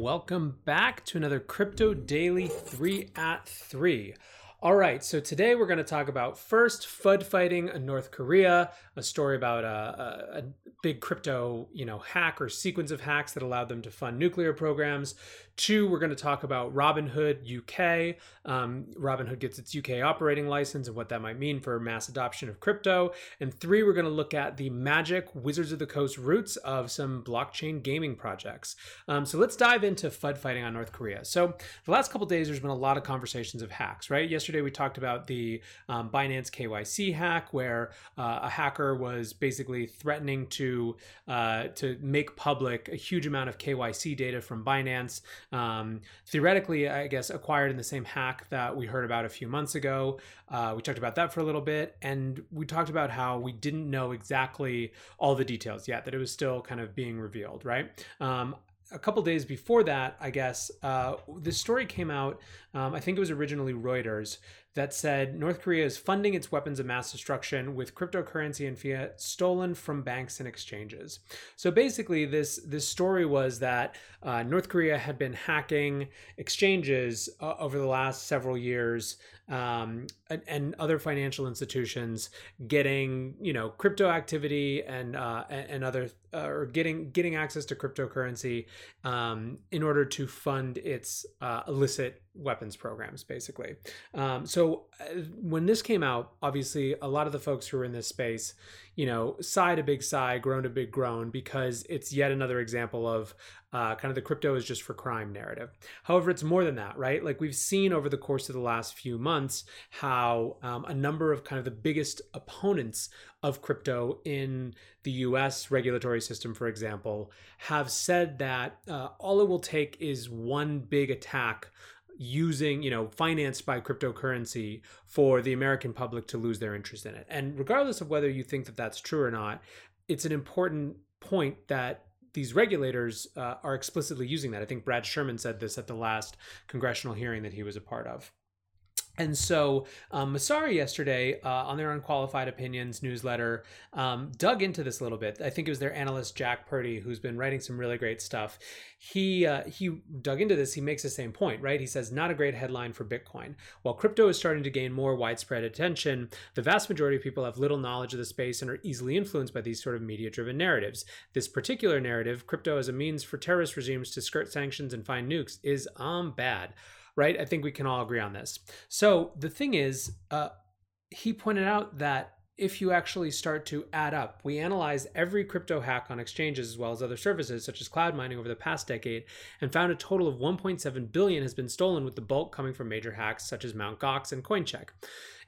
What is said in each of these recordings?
Welcome back to another Crypto Daily 3 at 3. All right, so today we're going to talk about first FUD fighting in North Korea, a story about a, a, a, big crypto, you know, hack or sequence of hacks that allowed them to fund nuclear programs. Two, we're going to talk about Robinhood UK. Um, Robinhood gets its UK operating license and what that might mean for mass adoption of crypto. And three, we're going to look at the magic Wizards of the Coast roots of some blockchain gaming projects. Um, so let's dive into FUD fighting on North Korea. So the last couple days, there's been a lot of conversations of hacks, right? Yesterday we talked about the um, Binance KYC hack, where uh, a hacker was basically threatening to uh, to make public a huge amount of KYC data from Binance um, theoretically, I guess, acquired in the same hack that we heard about a few months ago. Uh, we talked about that for a little bit, and we talked about how we didn't know exactly all the details yet, that it was still kind of being revealed, right? Um, a couple days before that, I guess, uh, this story came out. Um, I think it was originally Reuters that said North Korea is funding its weapons of mass destruction with cryptocurrency and fiat stolen from banks and exchanges. So basically, this this story was that uh, North Korea had been hacking exchanges uh, over the last several years um, and, and, other financial institutions getting you know crypto activity and uh, and other uh, or getting getting access to cryptocurrency um, in order to fund its uh, illicit weapons programs basically um, so uh, when this came out obviously a lot of the folks who are in this space you know sighed a big sigh groaned a big groan because it's yet another example of uh, kind of the crypto is just for crime narrative. However, it's more than that, right? Like we've seen over the course of the last few months how um, a number of kind of the biggest opponents of crypto in the US regulatory system, for example, have said that uh, all it will take is one big attack using, you know, financed by cryptocurrency for the American public to lose their interest in it. And regardless of whether you think that that's true or not, it's an important point that these regulators uh, are explicitly using that. I think Brad Sherman said this at the last congressional hearing that he was a part of. And so um, Messari yesterday uh, on their Unqualified Opinions newsletter um, dug into this a little bit. I think it was their analyst Jack Purdy who's been writing some really great stuff. He uh, he dug into this. He makes the same point, right? He says not a great headline for Bitcoin. While crypto is starting to gain more widespread attention, the vast majority of people have little knowledge of the space and are easily influenced by these sort of media-driven narratives. This particular narrative, crypto as a means for terrorist regimes to skirt sanctions and find nukes, is um bad right? I think we can all agree on this. So the thing is, uh, he pointed out that if you actually start to add up, we analyzed every crypto hack on exchanges as well as other services such as cloud mining over the past decade and found a total of 1.7 billion has been stolen with the bulk coming from major hacks such as Mt. Gox and Coincheck.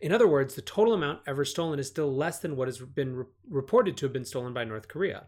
In other words, the total amount ever stolen is still less than what has been re- reported to have been stolen by North Korea.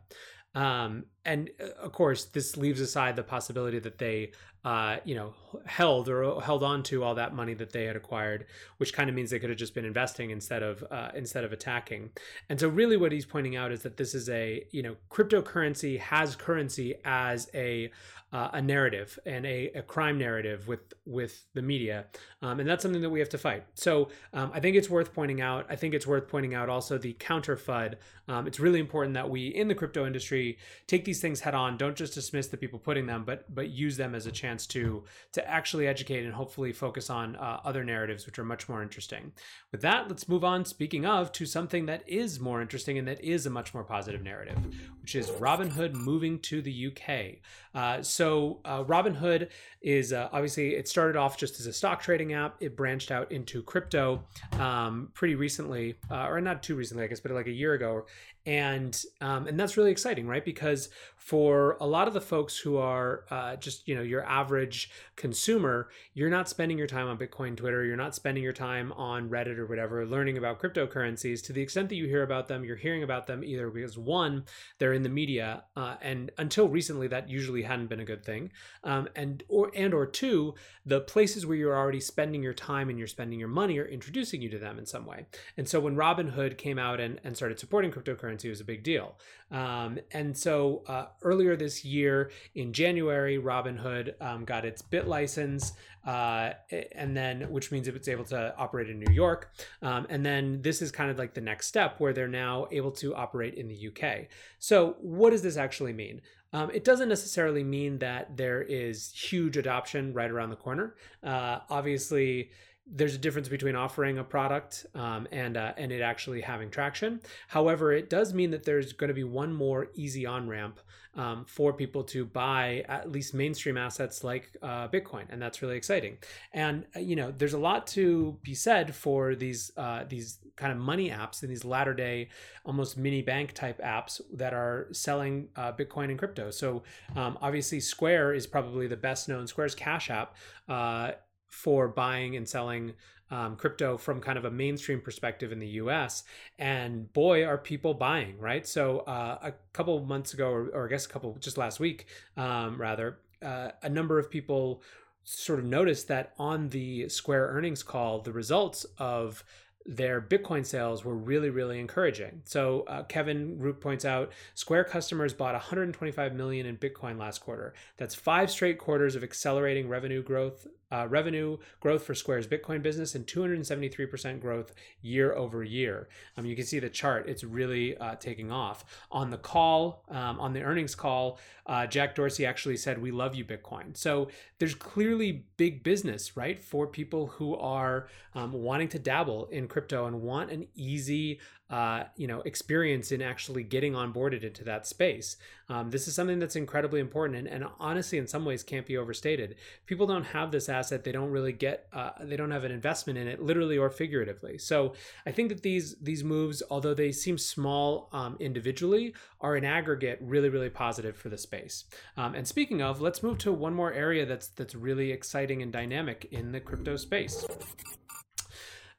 Um, and uh, of course, this leaves aside the possibility that they, uh, you know, held or held on to all that money that they had acquired, which kind of means they could have just been investing instead of uh, instead of attacking. And so, really, what he's pointing out is that this is a, you know, cryptocurrency has currency as a uh, a narrative and a, a, crime narrative with with the media, um, and that's something that we have to fight. So um, I think it's worth pointing out. I think it's worth pointing out also the counter FUD. Um, it's really important that we in the crypto industry take these things head on. Don't just dismiss the people putting them, but but use them as a chance to to actually educate and hopefully focus on uh, other narratives which are much more interesting. With that, let's move on. Speaking of, to something that is more interesting and that is a much more positive narrative, which is Robinhood moving to the UK. Uh, so uh, Robinhood is uh, obviously it started off just as a stock trading app. It branched out into crypto um, pretty recently, uh, or not too recently, I guess, but like a year ago, and um, and that's really exciting, right? Because for a lot of the folks who are uh, just you know your average consumer, you're not spending your time on Bitcoin Twitter, you're not spending your time on Reddit or whatever, learning about cryptocurrencies. To the extent that you hear about them, you're hearing about them either because one, they're in the media, uh, and until recently, that usually hadn't been a good thing, um, and or and or two, the places where you're already spending your time and you're spending your money are introducing you to them in some way. And so when Robinhood came out and, and started supporting cryptocurrency cryptocurrency was a big deal. Um, and so uh, earlier this year in January, Robinhood um, got its BitLicense, uh, and then which means it's able to operate in New York. Um, and then this is kind of like the next step where they're now able to operate in the UK. So what does this actually mean? Um, it doesn't necessarily mean that there is huge adoption right around the corner. Uh, obviously, there's a difference between offering a product um, and uh, and it actually having traction. However, it does mean that there's going to be one more easy on ramp um, for people to buy at least mainstream assets like uh, Bitcoin, and that's really exciting. And uh, you know, there's a lot to be said for these uh, these kind of money apps and these latter day, almost mini bank type apps that are selling uh, Bitcoin and crypto. So um, obviously, Square is probably the best known. Square's Cash App uh, for buying and selling um, crypto from kind of a mainstream perspective in the US. And boy, are people buying, right? So uh, a couple months ago, or, or, I guess a couple just last week, um, rather, uh, a number of people sort of noticed that on the Square earnings call, the results of their Bitcoin sales were really, really encouraging. So uh, Kevin Rooke points out Square customers bought 125 million in Bitcoin last quarter. That's five straight quarters of accelerating revenue growth uh, revenue growth for Square's Bitcoin business and 273% growth year over year. Um, you can see the chart, it's really uh, taking off. On the call, um, on the earnings call, uh, Jack Dorsey actually said, We love you, Bitcoin. So there's clearly big business, right, for people who are um, wanting to dabble in crypto and want an easy uh, you know experience in actually getting onboarded into that space. Um, this is something that's incredibly important and, and, honestly in some ways can't be overstated. People don't have this asset; they don't really get uh, they don't have an investment in it, literally or figuratively. So I think that these these moves, although they seem small um, individually, are in aggregate really really positive for the space. Um, and speaking of, let's move to one more area that's that's really exciting and dynamic in the crypto space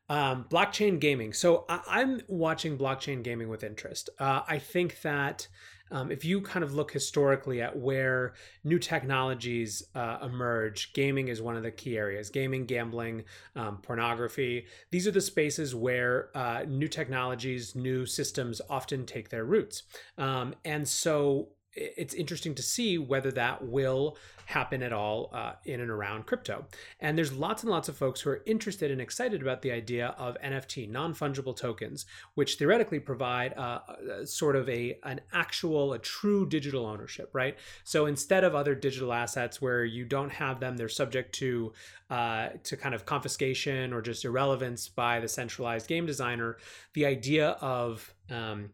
um, blockchain gaming. So I- am watching blockchain gaming with interest. Uh, I think that um, if you kind of look historically at where new technologies uh, emerge, gaming is one of the key areas. Gaming, gambling, um, pornography. These are the spaces where uh, new technologies, new systems often take their roots. Um, and so it's interesting to see whether that will happen at all uh, in and around crypto. And there's lots and lots of folks who are interested and excited about the idea of NFT, non-fungible tokens, which theoretically provide uh, uh, sort of a an actual, a true digital ownership, right? So instead of other digital assets where you don't have them, they're subject to uh, to kind of confiscation or just irrelevance by the centralized game designer. The idea of um,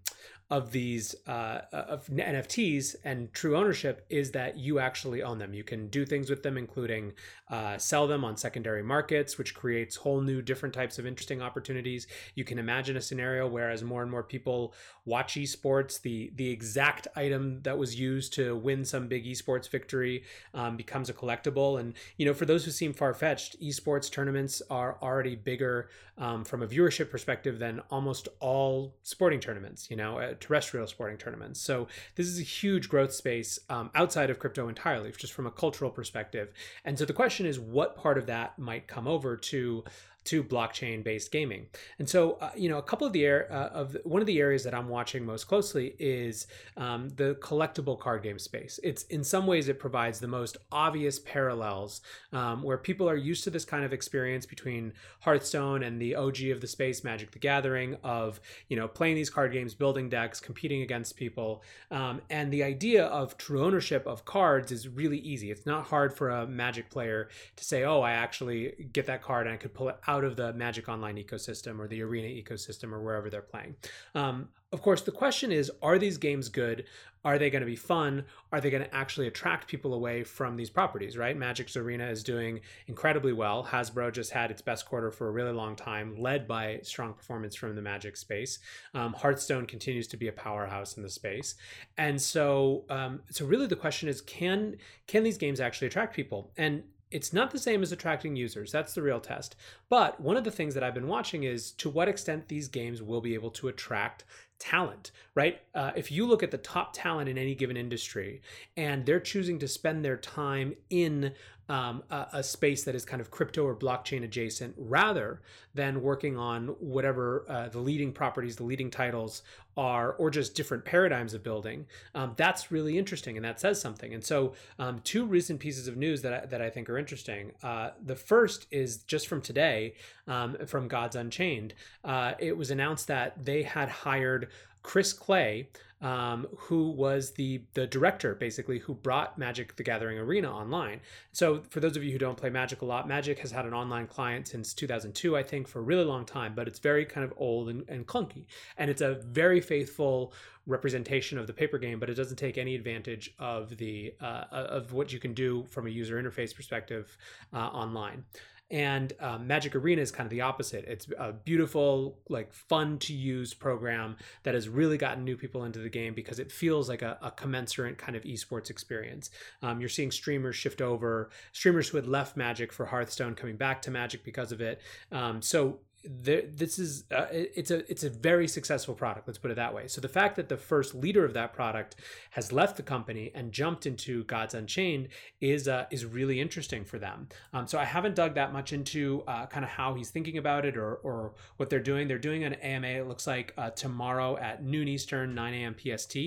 of these uh, of NFTs and true ownership is that you actually own them. You can do things with them, including uh, sell them on secondary markets, which creates whole new different types of interesting opportunities. You can imagine a scenario where, as more and more people watch esports, the the exact item that was used to win some big esports victory um, becomes a collectible. And you know, for those who seem far fetched, esports tournaments are already bigger um, from a viewership perspective than almost all sporting tournaments. You know uh, terrestrial sporting tournaments. So this is a huge growth space um, outside of crypto entirely, just from a cultural perspective. And so the question is, what part of that might come over to to blockchain based gaming. And so, uh, you know, a couple of the air uh, of one of the areas that I'm watching most closely is um, the collectible card game space. It's in some ways it provides the most obvious parallels um, where people are used to this kind of experience between Hearthstone and the OG of the space, Magic the Gathering, of you know playing these card games, building decks, competing against people, um, and the idea of true ownership of cards is really easy. It's not hard for a Magic player to say, "Oh, I actually get that card and I could pull it out of the Magic Online ecosystem or the Arena ecosystem or wherever they're playing. Um, of course, the question is are these games good? Are they going to be fun? Are they going to actually attract people away from these properties, right? Magic's Arena is doing incredibly well. Hasbro just had its best quarter for a really long time, led by strong performance from the Magic space. Um, Hearthstone continues to be a powerhouse in the space. And so, um, so really the question is can, can these games actually attract people? And it's not the same as attracting users. That's the real test. But one of the things that I've been watching is to what extent these games will be able to attract talent, right? Uh, if you look at the top talent in any given industry and they're choosing to spend their time in um, a, a, space that is kind of crypto or blockchain adjacent rather than working on whatever uh, the leading properties, the leading titles are, or just different paradigms of building. Um, that's really interesting and that says something. And so, um, two recent pieces of news that I, that I think are interesting. Uh, the first is just from today um, from Gods Unchained. Uh, it was announced that they had hired Chris Clay, um, who was the the director basically who brought Magic the Gathering Arena online. So for those of you who don't play Magic a lot, Magic has had an online client since 2002, I think, for a really long time, but it's very kind of old and, and clunky, and it's a very faithful representation of the paper game, but it doesn't take any advantage of the uh, of what you can do from a user interface perspective uh, online and um, magic arena is kind of the opposite. It's a beautiful like fun to use program that has really gotten new people into the game because it feels like a, a commensurate kind of esports experience. Um, you're seeing streamers shift over streamers who had left magic for hearthstone coming back to magic because of it. Um, so there, this is uh, it's a it's a very successful product let's put it that way. So the fact that the first leader of that product has left the company and jumped into gods unchained is uh, is really interesting for them. Um, so i haven't dug that much into uh, kind of how he's thinking about it or or what they're doing. They're doing an ama it looks like uh, tomorrow at noon eastern 9 a.m pst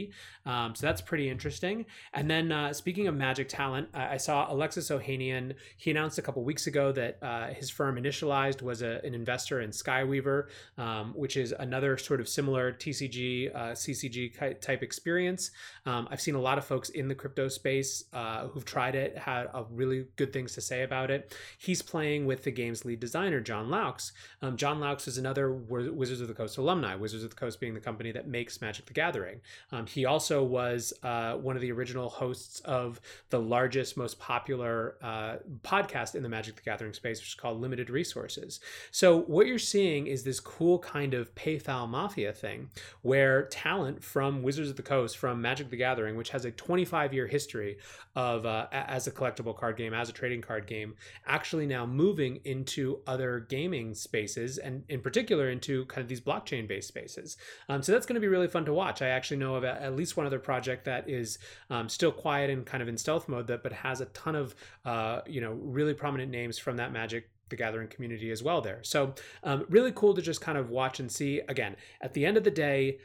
um, so that's pretty interesting. And then uh, speaking of magic talent i saw alexis ohanian. He announced a couple weeks ago that uh, his firm initialized was a, an investor and Skyweaver, um, which is another sort of similar TCG, uh, CCG type experience. Um, I've seen a lot of folks in the crypto space uh, who've tried it, had really good things to say about it. He's playing with the game's lead designer, Jon Loucks. Um, Jon Loucks is another Wizards of the Coast alumni, Wizards of the Coast being the company that makes Magic the Gathering. Um, he also was uh, one of the original hosts of the largest, most popular uh, podcast in the Magic the Gathering space, which is called Limited Resources. So, what you're you're seeing is this cool kind of paypal mafia thing where talent from Wizards of the Coast, from Magic the Gathering, which has a 25 year history of uh, as a collectible card game, as a trading card game, actually now moving into other gaming spaces and in particular into kind of these blockchain based spaces. Um, so that's going to be really fun to watch. I actually know of at least one other project that is um, still quiet and kind of in stealth mode that but has a ton of uh, you know really prominent names from that Magic the gathering community as well there. So um, really cool to just kind of watch and see. Again, at the end of the day,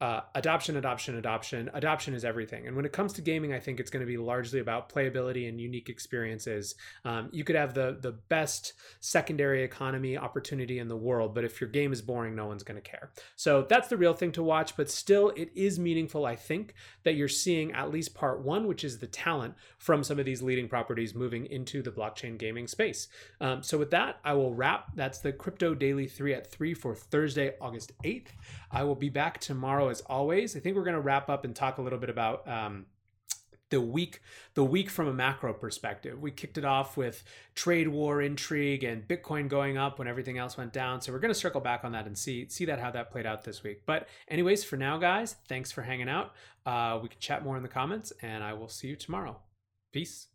uh, adoption, adoption, adoption. Adoption is everything. And when it comes to gaming, I think it's going to be largely about playability and unique experiences. Um, you could have the the best secondary economy opportunity in the world, but if your game is boring, no one's going to care. So that's the real thing to watch. But still, it is meaningful. I think that you're seeing at least part one, which is the talent from some of these leading properties moving into the blockchain gaming space. Um, so with that, I will wrap. That's the Crypto Daily three at three for Thursday, August eighth. I will be back tomorrow as always. I think we're going to wrap up and talk a little bit about um, the week the week from a macro perspective. We kicked it off with trade war intrigue and Bitcoin going up when everything else went down. So we're going to circle back on that and see see that how that played out this week. But anyways, for now, guys, thanks for hanging out. Uh, we can chat more in the comments, and I will see you tomorrow. Peace.